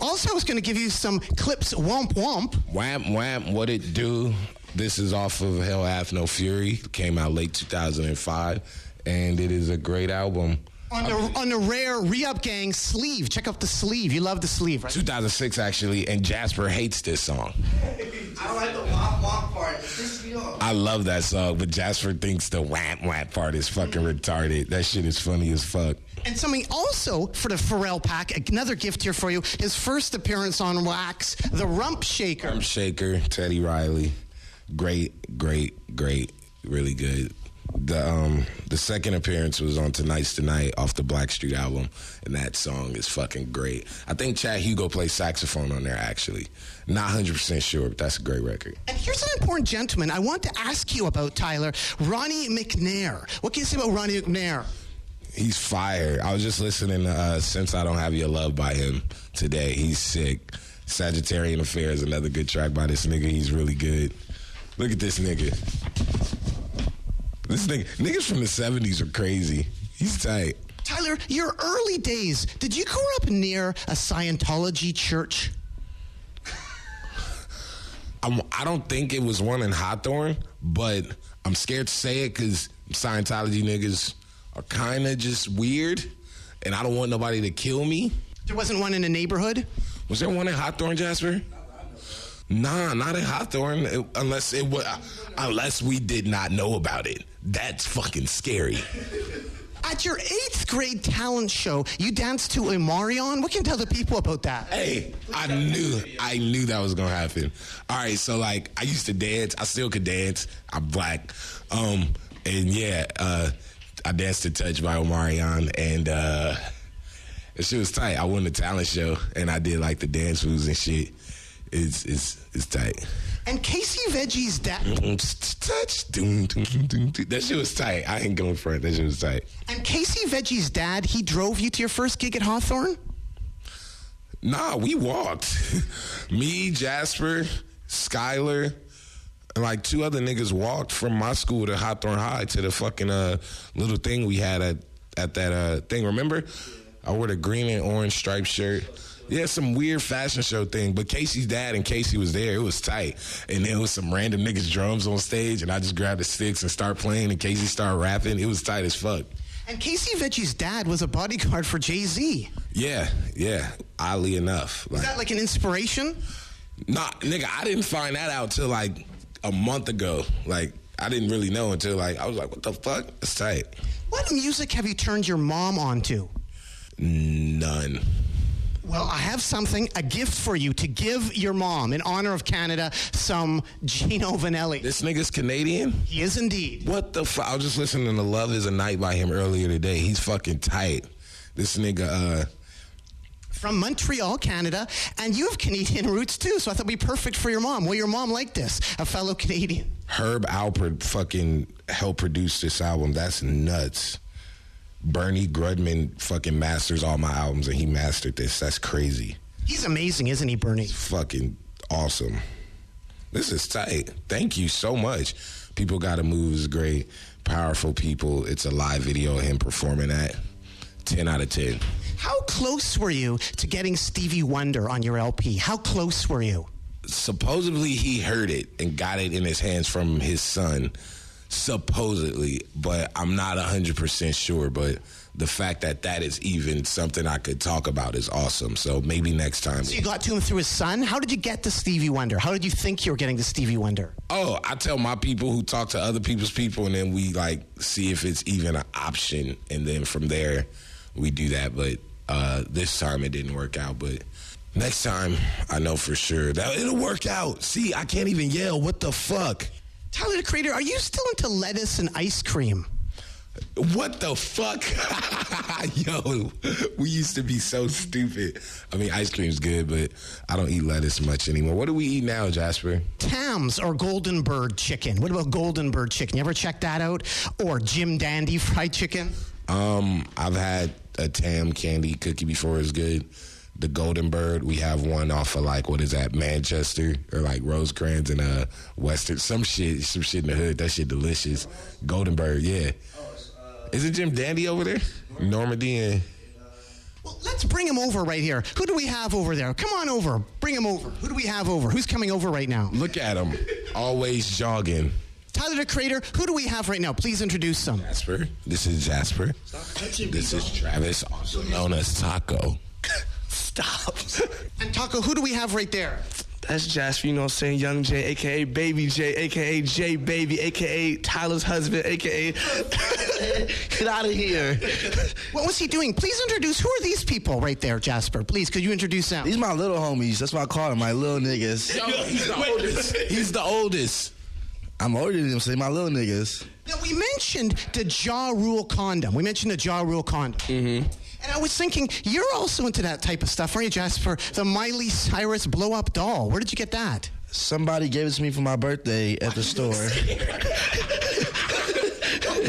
also was going to give you some Clipse. Womp womp. Wham Wham, what it do? This is off of Hell Hath No Fury. Came out late 2005, and it is a great album. On the, on the rare re-up gang sleeve. Check out the sleeve. You love the sleeve, right? 2006 actually, and Jasper hates this song. I like the womp womp part. I love that song, but Jasper thinks the whap whap part is fucking retarded. That shit is funny as fuck. And something also for the Pharrell pack, another gift here for you. His first appearance on Wax, the Rump Shaker. Rump Shaker, Teddy Riley, great, great, great, really good. The um the second appearance was on Tonight's Tonight off the Blackstreet album, and that song is fucking great. I think Chad Hugo plays saxophone on there actually. Not hundred percent sure, but that's a great record. And here's an important gentleman I want to ask you about, Tyler. Ronnie McNeir. What can you say about Ronnie McNeir? He's fire. I was just listening to uh, Since I Don't Have Your Love by him today. He's sick. Sagittarian Affairs, another good track by this nigga. He's really good. Look at this nigga. This nigga, niggas from the 70s are crazy. He's tight. Tyler, your early days, did you grow up near a Scientology church? [laughs] I'm, I don't think it was one in Hawthorne, but I'm scared to say it because Scientology niggas are kind of just weird, and I don't want nobody to kill me. There wasn't one in the neighborhood? Was there one in Hawthorne, Jasper? Nah, not in Hawthorne, it- unless it was, unless we did not know about it. That's fucking scary. At your eighth grade talent show, you danced to Omarion. What can you tell the people about that? Hey, I knew, I knew that was gonna happen. All right, so like, I used to dance. I still could dance. I'm black, um, and yeah, uh, I danced to "Touch" by Omarion, and uh, the shit was tight. I won the talent show, and I did like the dance moves and shit. It's it's it's tight. And Casey Veggie's dad. That shit was tight. I ain't going for it. That shit was tight. And Casey Veggie's dad, he drove you to your first gig at Hawthorne? Nah, we walked. [laughs] Me, Jasper, Skylar, and like two other niggas walked from my school to Hawthorne High to the fucking uh, little thing we had at at that uh, thing. Remember? I wore the green and orange striped shirt. Yeah, some weird fashion show thing. But Casey's dad and Casey was there. It was tight. And there was some random niggas drums on stage, and I just grabbed the sticks and start playing, and Casey started rapping. It was tight as fuck. And Casey Veggie's dad was a bodyguard for Jay Z. Yeah, yeah. Oddly enough, Is that like an inspiration? Nah, nigga, I didn't find that out till like a month ago. Like, I didn't really know until like I was like, what the fuck? That's tight. What music have you turned your mom onto? None. Well, I have something, a gift for you to give your mom in honor of Canada, some Gino Vannelli. This nigga's Canadian? He is indeed. What the fuck? I was just listening to Love is a Night by him earlier today. He's fucking tight. This nigga, uh, From Montreal, Canada, and you have Canadian roots too, so I thought it'd be perfect for your mom. Will your mom like this? A fellow Canadian. Herb Alpert fucking helped produce this album. That's nuts. Bernie Grundman fucking masters all my albums and he mastered this. That's crazy. He's amazing, isn't he, Bernie? fucking awesome. This is tight. Thank you so much. People Gotta Move is great. Powerful people. It's a live video of him performing that. 10 out of 10. How close were you to getting Stevie Wonder on your LP? How close were you? Supposedly he heard it and got it in his hands from his son. Supposedly, but I'm not 100% sure. But the fact that that is even something I could talk about is awesome. So maybe next time. So you got to him through his son? How did you get to Stevie Wonder? How did you think you were getting to Stevie Wonder? Oh, I tell my people who talk to other people's people, and then we like see if it's even an option, and then from there we do that. But uh, this time it didn't work out. But next time I know for sure that it'll work out. See, I can't even yell. What the fuck? Tyler the Creator, are you still into lettuce and ice cream? What the fuck? [laughs] Yo, we used to be so stupid. I mean, ice cream's good, but I don't eat lettuce much anymore. What do we eat now, Jasper? Tams or Golden Bird chicken? What about Golden Bird chicken? You ever check that out? Or Jim Dandy [laughs] fried chicken? Um, I've had a Tam candy cookie before. It's good. The Golden Bird, we have one off of like what is that, Manchester or like Rosecrans and uh Western, some shit, some shit in the hood. That shit delicious. Golden Bird, yeah. Is it Jim Dandy over there? Normandy and Well, let's bring him over right here. Who do we have over there? Come on over. Bring him over. Who do we have over? Who's coming over right now? look at him, always jogging. Tyler the Creator, who do we have right now? Please introduce them. Jasper, this is Jasper. This is Travis, also known as Taco. [laughs] Stop. [laughs] And Taco, who do we have right there? That's Jasper, you know what I'm saying? Young J, aka Baby J, aka J Baby, aka Tyler's husband, aka. [laughs] Get out of here. What was he doing? Please introduce. Who are these people right there, Jasper? Please, could you introduce them? These my little homies. That's what I call them, my little niggas. he's the oldest. He's the oldest. I'm older than them, so they my little niggas. Now, we mentioned the Ja Rule condom. We mentioned the Ja Rule condom. Mm-hmm. And I was thinking, you're also into that type of stuff, aren't you, Jasper? The Miley Cyrus blow up doll. Where did you get that? Somebody gave it to me for my birthday at the store. [laughs] [laughs]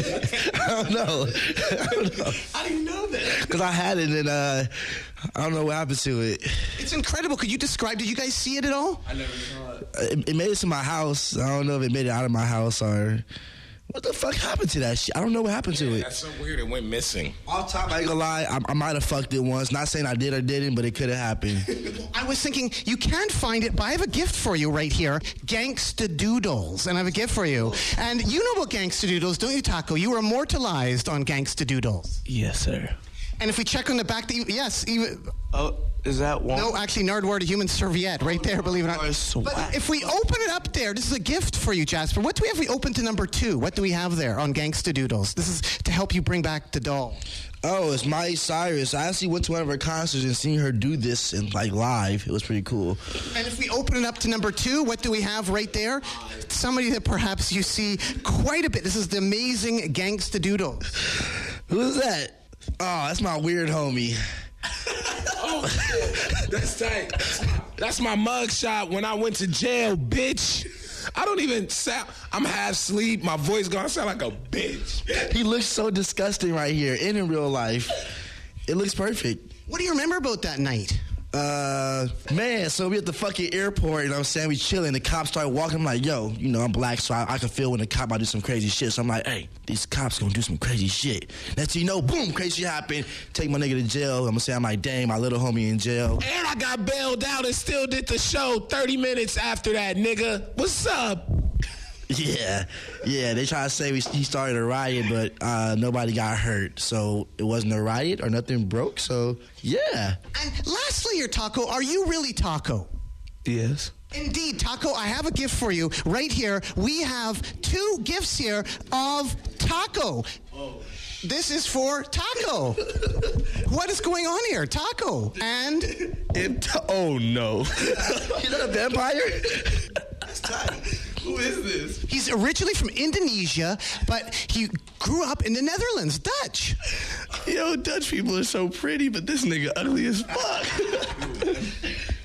I don't know. [laughs] I don't know. I didn't know that. Because I had it and uh, I don't know what happened to it. It's incredible. Could you describe? Did you guys see it at all? I never saw it. it. It made it to my house. I don't know if it made it out of my house or. What the fuck happened to that shit? I don't know what happened to it. That's so weird. It went missing. Off top, I ain't gonna lie, I, I might have fucked it once. Not saying I did or didn't, but it could have happened. [laughs] I was thinking you can't find it, but I have a gift for you right here, Gangsta Doodles, and I have a gift for you. And you know about Gangsta Doodles, don't you, Taco? You were immortalized on Gangsta Doodles. yes, sir. And if we check on the back, the, yes, even, Oh, is that one? no, actually, Nardwuar, a human serviette, right there. Believe it or Oh, not. But if we open it up there, this is a gift for you, Jasper. What do we have? We open to number two. What do we have there on Gangsta Doodles? This is to help you bring back the doll. Oh, it's Miley Cyrus. I actually went to one of her concerts and seen her do this in like live. It was pretty cool. And if we open it up to number two, what do we have right there? Somebody that perhaps you see quite a bit. This is the amazing Gangsta Doodles. Who is that? Oh, that's my weird homie. Oh, [laughs] that's tight. That's my mug shot when I went to jail, bitch. I don't even sound. I'm half asleep. My voice gonna sound like a bitch. He looks so disgusting right here and in real life. It looks perfect. What do you remember about that night? Uh, man, so we at the fucking airport, you know what I'm saying? We chilling. The cops start walking. I'm like, yo, you know, I'm black, so I, I can feel when the cop might do some crazy shit. So I'm like, hey, these cops gonna do some crazy shit. Thing you know, boom, crazy shit happen. Take my nigga to jail. I'm gonna say, I'm like, dang, my little homie in jail. And I got bailed out and still did the show 30 minutes after that, nigga. What's up? Yeah, yeah. They try to say we, he started a riot, but uh, nobody got hurt, so it wasn't a riot or nothing broke. So yeah. And lastly, your Taco, are you really Taco? Yes. Indeed, Taco, I have a gift for you right here. We have two gifts here of Taco. Oh. This is for Taco. [laughs] what is going on here? Taco. And It, oh no. He's not a vampire. Who is this? he's originally from Indonesia, but he grew up in the Netherlands, Dutch. Yo, Dutch people are so pretty, but this nigga ugly as fuck.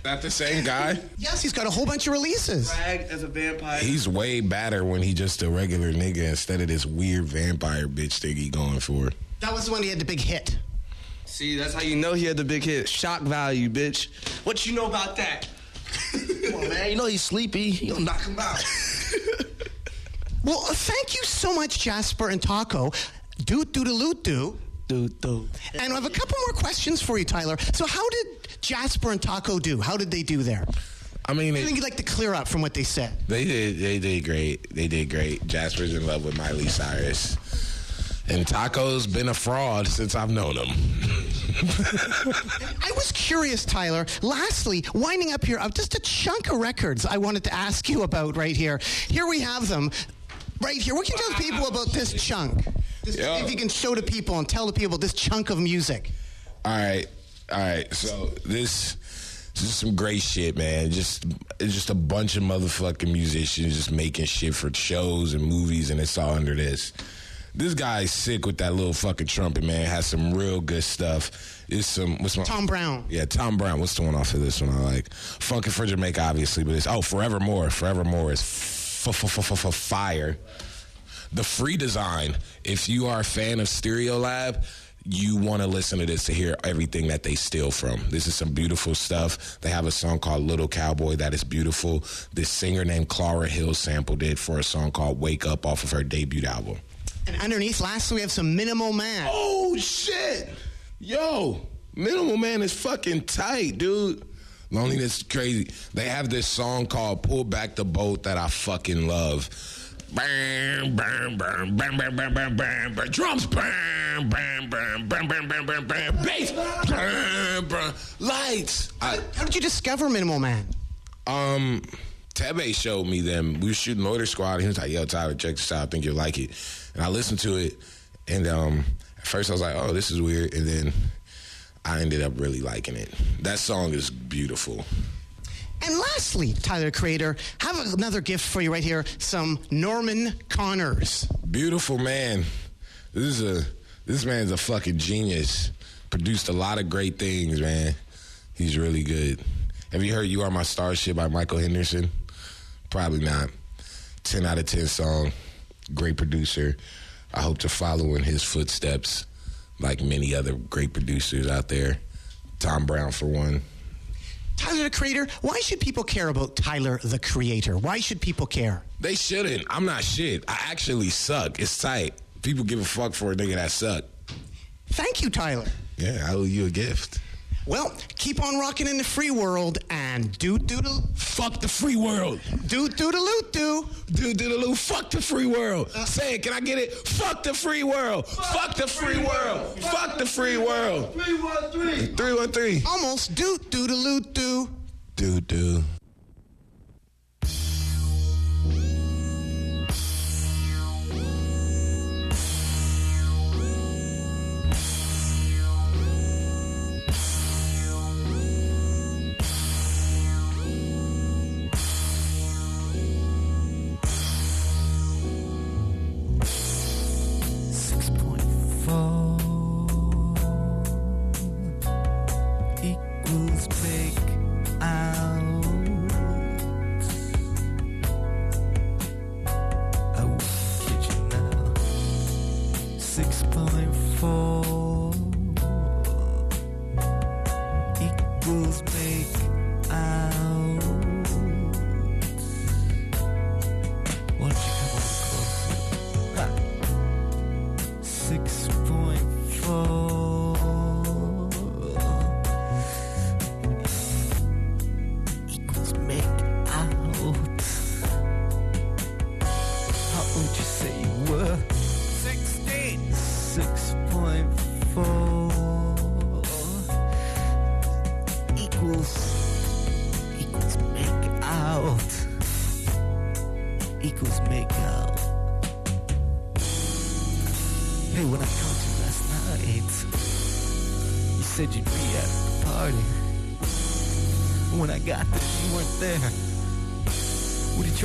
Not the same guy. Yes, he's got a whole bunch of releases. Brag as a vampire. He's way badder when he just a regular nigga instead of this weird vampire bitch thing he going for. That was the one he had the big hit. See, that's how you know he had the big hit. Shock value, bitch. What you know about that? Come on, man. You know he's sleepy. You gonna knock him out. [laughs] Well, thank you so much, Jasper and Taco. Doot doodaloot doo. Dude, dude. And I have a couple more questions for you, Tyler. So, how did Jasper and Taco do? How did they do there? I mean, I think they, you'd like to clear up from what they said. they did. They did great. They did great. Jasper's in love with Miley Cyrus, and Taco's been a fraud since I've known him. [laughs] I was curious, Tyler. Lastly, winding up here, uh, just a chunk of records I wanted to ask you about right here. Here we have them. Right here. What can you tell the people about this chunk? This, Yeah. If you can show the people and tell the people this chunk of music. All right, all right. So this, this is some great shit, man. Just it's just a bunch of motherfucking musicians just making shit for shows and movies, and it's all under this. This guy's sick with that little fucking trumpet, man. Has some real good stuff. It's some what's my Tom Browne. Yeah, Tom Browne. What's the one off of this one I like? Funkin' for Jamaica, obviously, but it's oh, Forevermore. Forevermore is fire. The free design. If you are a fan of Stereolab, you want to listen to this to hear everything that they steal from. This is some beautiful stuff. They have a song called Little Cowboy that is beautiful. This singer named Clara Hill sampled it for a song called Wake Up off of her debut album. And underneath, lastly, we have some Minimal Man. Oh shit! Yo, Minimal Man is fucking tight, dude. Loneliness is crazy. They have this song called "Pull Back the Bolt" that I fucking love. Bam, bam, bam, bam, bam, bam, bam, bam, bam. Drums, bam, bam, bam, bam, bam, bam, bam, bam. Bass, bam, bam. Lights. I, How did you discover Minimal Man? Um, Tebe showed me them. We were shooting Loiter Squad. He was like, "Yo, Tyler, check this out. I think you'll like it." And I listened to it, and um, at first I was like, "Oh, this is weird," and then I ended up really liking it. That song is beautiful. And lastly, Tyler Creator, have another gift for you right here some Norman Connors. Beautiful man. This is a this man's a fucking genius. Produced a lot of great things, man. He's really good. Have you heard "You Are My Starship" by Michael Henderson? Probably not. Ten out of ten song. Great producer. I hope to follow in his footsteps, like many other great producers out there. Tom Browne for one. Tyler the Creator, why should people care about Tyler the Creator? Why should people care? They shouldn't. I'm not shit. I actually suck. It's tight. People give a fuck for a nigga that suck. Thank you, Tyler. Yeah, I owe you a gift. Well, keep on rocking in the free world and do doodle Fuck the free world. Doo doo do doodaloot do. Do do Fuck the free world. Uh. Say it. Can I get it? Fuck the free world. Fuck the free world. Fuck the free world. 313. 313. Almost doo doo do doodaloot do. Do do.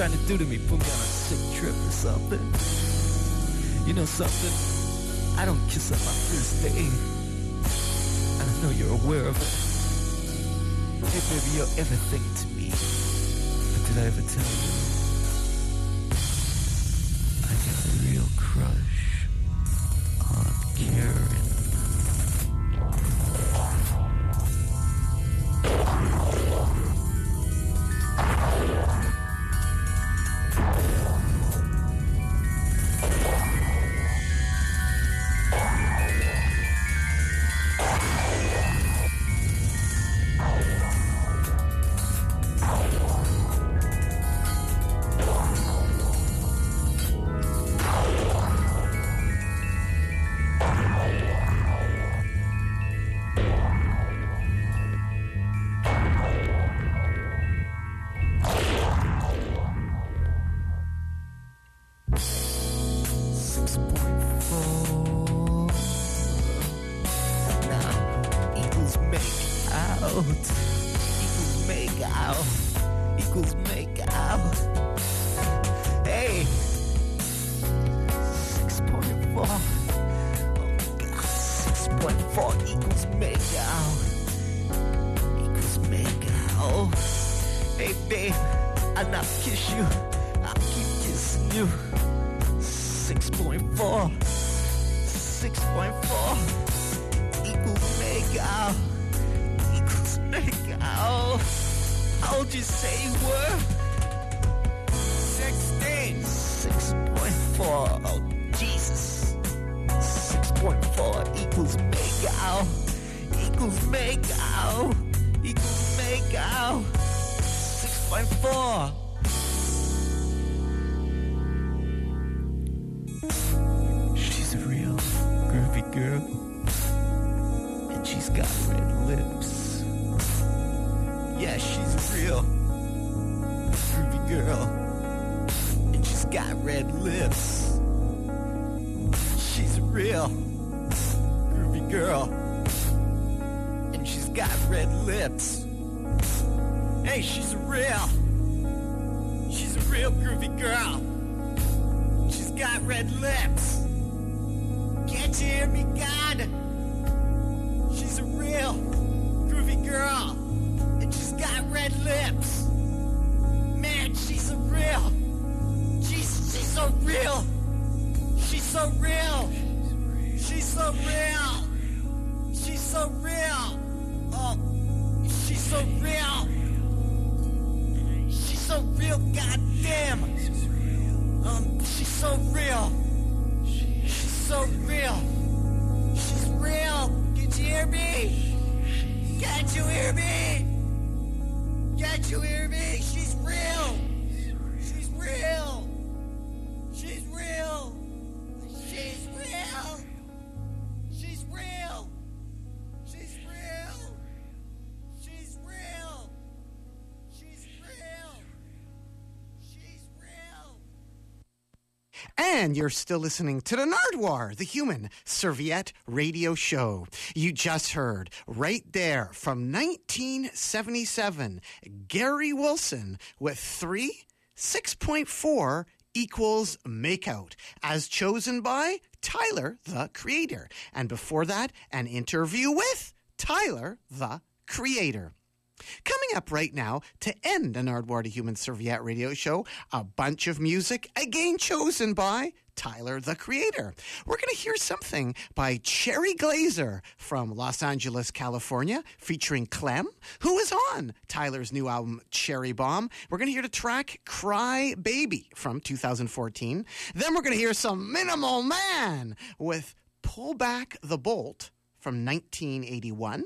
Trying to do to me? Put me on a sick trip or something? You know something? I don't kiss on my first. And I know you're aware of it. Hey, baby, you're everything to me. But did I ever tell you? Babe, I'll not kiss you. I'll keep kissing you. 6.4 6.4 equals out equals how old you say were 16 6.4 oh Jesus. 6.4 equals out equals out equals make out 6.4 She's a real groovy girl. And she's got red lips. Yeah, she's a real. groovy girl, and she's got red lips. She's a real groovy girl, and she's got red lips. Hey, she's a real, she's a real groovy girl. She's got red lips. Can't you hear me, God? She's a real groovy girl, and she's got red lips. And you're still listening to the Nardwuar, the human serviette radio show. You just heard right there from 1977, Gary Wilson with three, 6.4 equals makeout, as chosen by Tyler, the creator. And before that, an interview with Tyler, the creator. Coming up right now to end an Nardwuar the Human Serviette radio show, a bunch of music again chosen by Tyler the Creator. We're going to hear something by Cherry Glazerr from Los Angeles, California, featuring Clem, who is on Tyler's new album Cherry Bomb. We're going to hear the track Cry Baby from 2014. Then we're going to hear some Minimal Man with Pull Back the Bolt from 1981.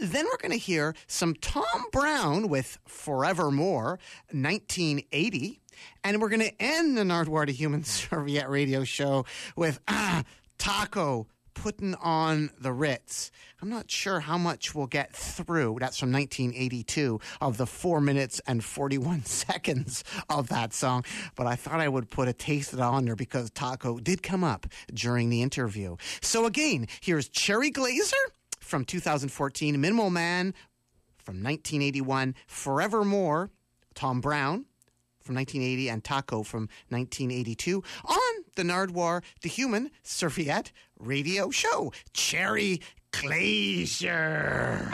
Then we're going to hear some Tom Browne with Forevermore, 1980. And we're going to end the Nardwuar to Human [laughs] Serviette radio show with ah, Taco putting on the Ritz. I'm not sure how much we'll get through. That's from 1982 of the four minutes and 41 [laughs] seconds of that song. But I thought I would put a taste of it on there because Taco did come up during the interview. So again, here's Cherry Glazerr from 2014, Minimal Man from 1981, Forevermore, Tom Browne from 1980, and Taco from 1982 on the Nardwuar, the Human Serviette radio show. Cherry Glazerr.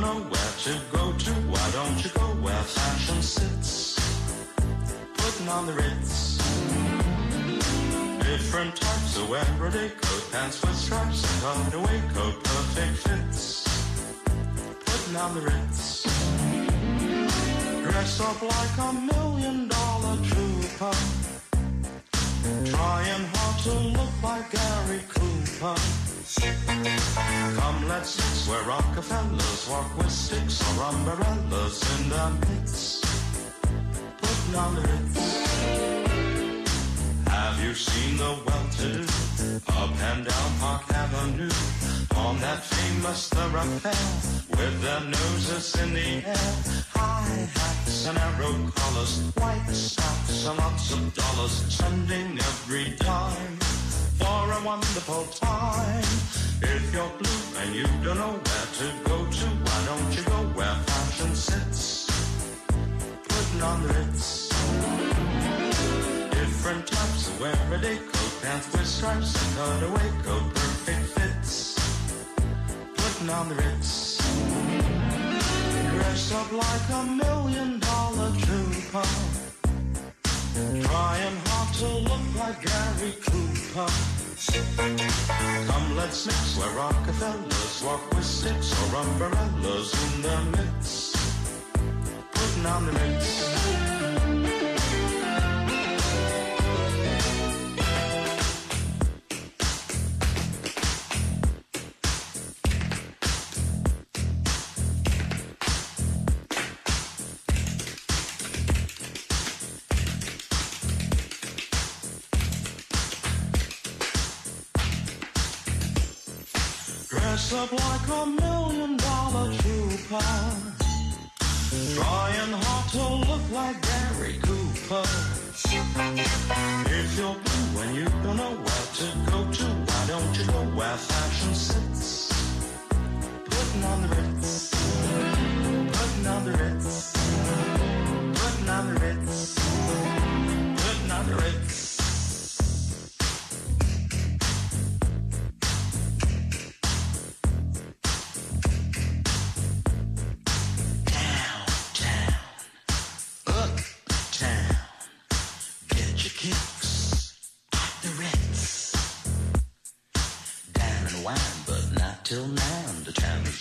Know where to go to, why don't you go where fashion sits? Putting on the Ritz. Different types of everyday coat, pants with stripes, and cutaway coat, perfect fits. Putting on the Ritz. Dress up like a million dollar trooper. Trying hard to look like Gary Cooper. Come, let's mix where Rockefellers walk with sticks or umbrellas in uh, the mix. Putting the. Have you seen the well-to-do up and down Park Avenue on that famous thoroughfare with their noses in the air? High hats and arrow collars, white socks and lots of dollars, spending every dime for a wonderful time. If you're blue and you don't know where to go to, why don't you go where fashion sits? Putting on the Ritz. Different types of everyday coat, pants with stripes and cutaway coat, perfect fits. Putting on the Ritz. Dress up like a million dollar trooper. Trying hard to look like Gary Cooper. Come, let's mix where Rockefellers walk with sticks or umbrellas in the mix. Putting on the Ritz. Up like a million dollar trooper. Trying hard to look like Gary Cooper. If you're blue and you don't know where to go to, why don't you go where fashion sits? Putting on the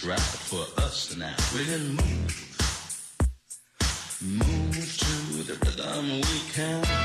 right for us tonight. We're gonna move, move to the rhythm we can.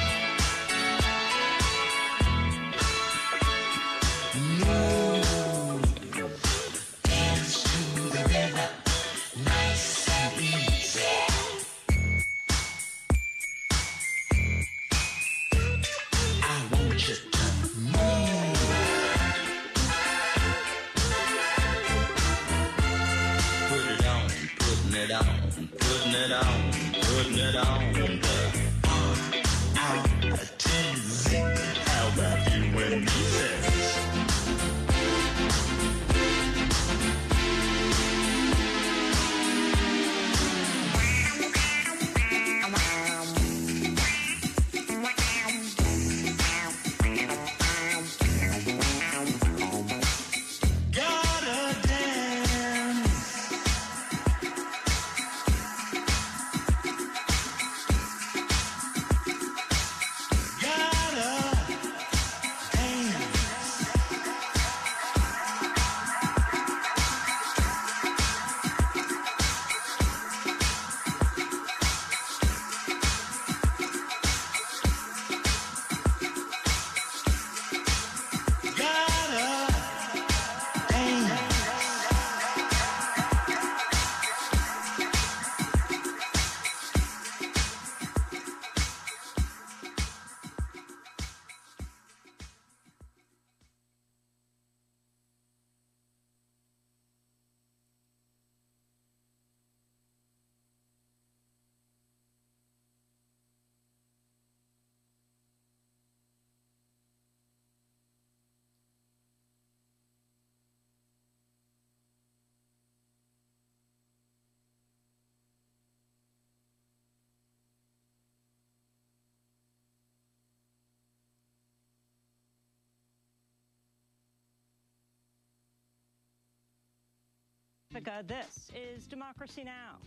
Africa, This is Democracy Now!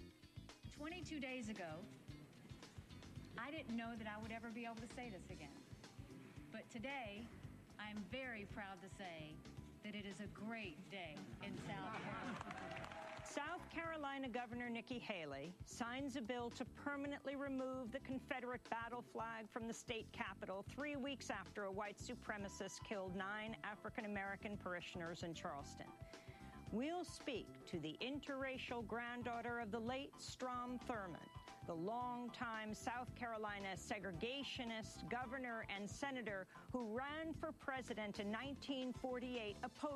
22 days ago, I didn't know that I would ever be able to say this again. But today, I'm very proud to say that it is a great day in South Carolina. South Carolina Governor Nikki Haley signs a bill to permanently remove the Confederate battle flag from the state capitol three weeks after a white supremacist killed nine African American parishioners in Charleston. We'll speak to the interracial granddaughter of the late Strom Thurmond, the longtime South Carolina segregationist governor and senator who ran for president in 1948 opposed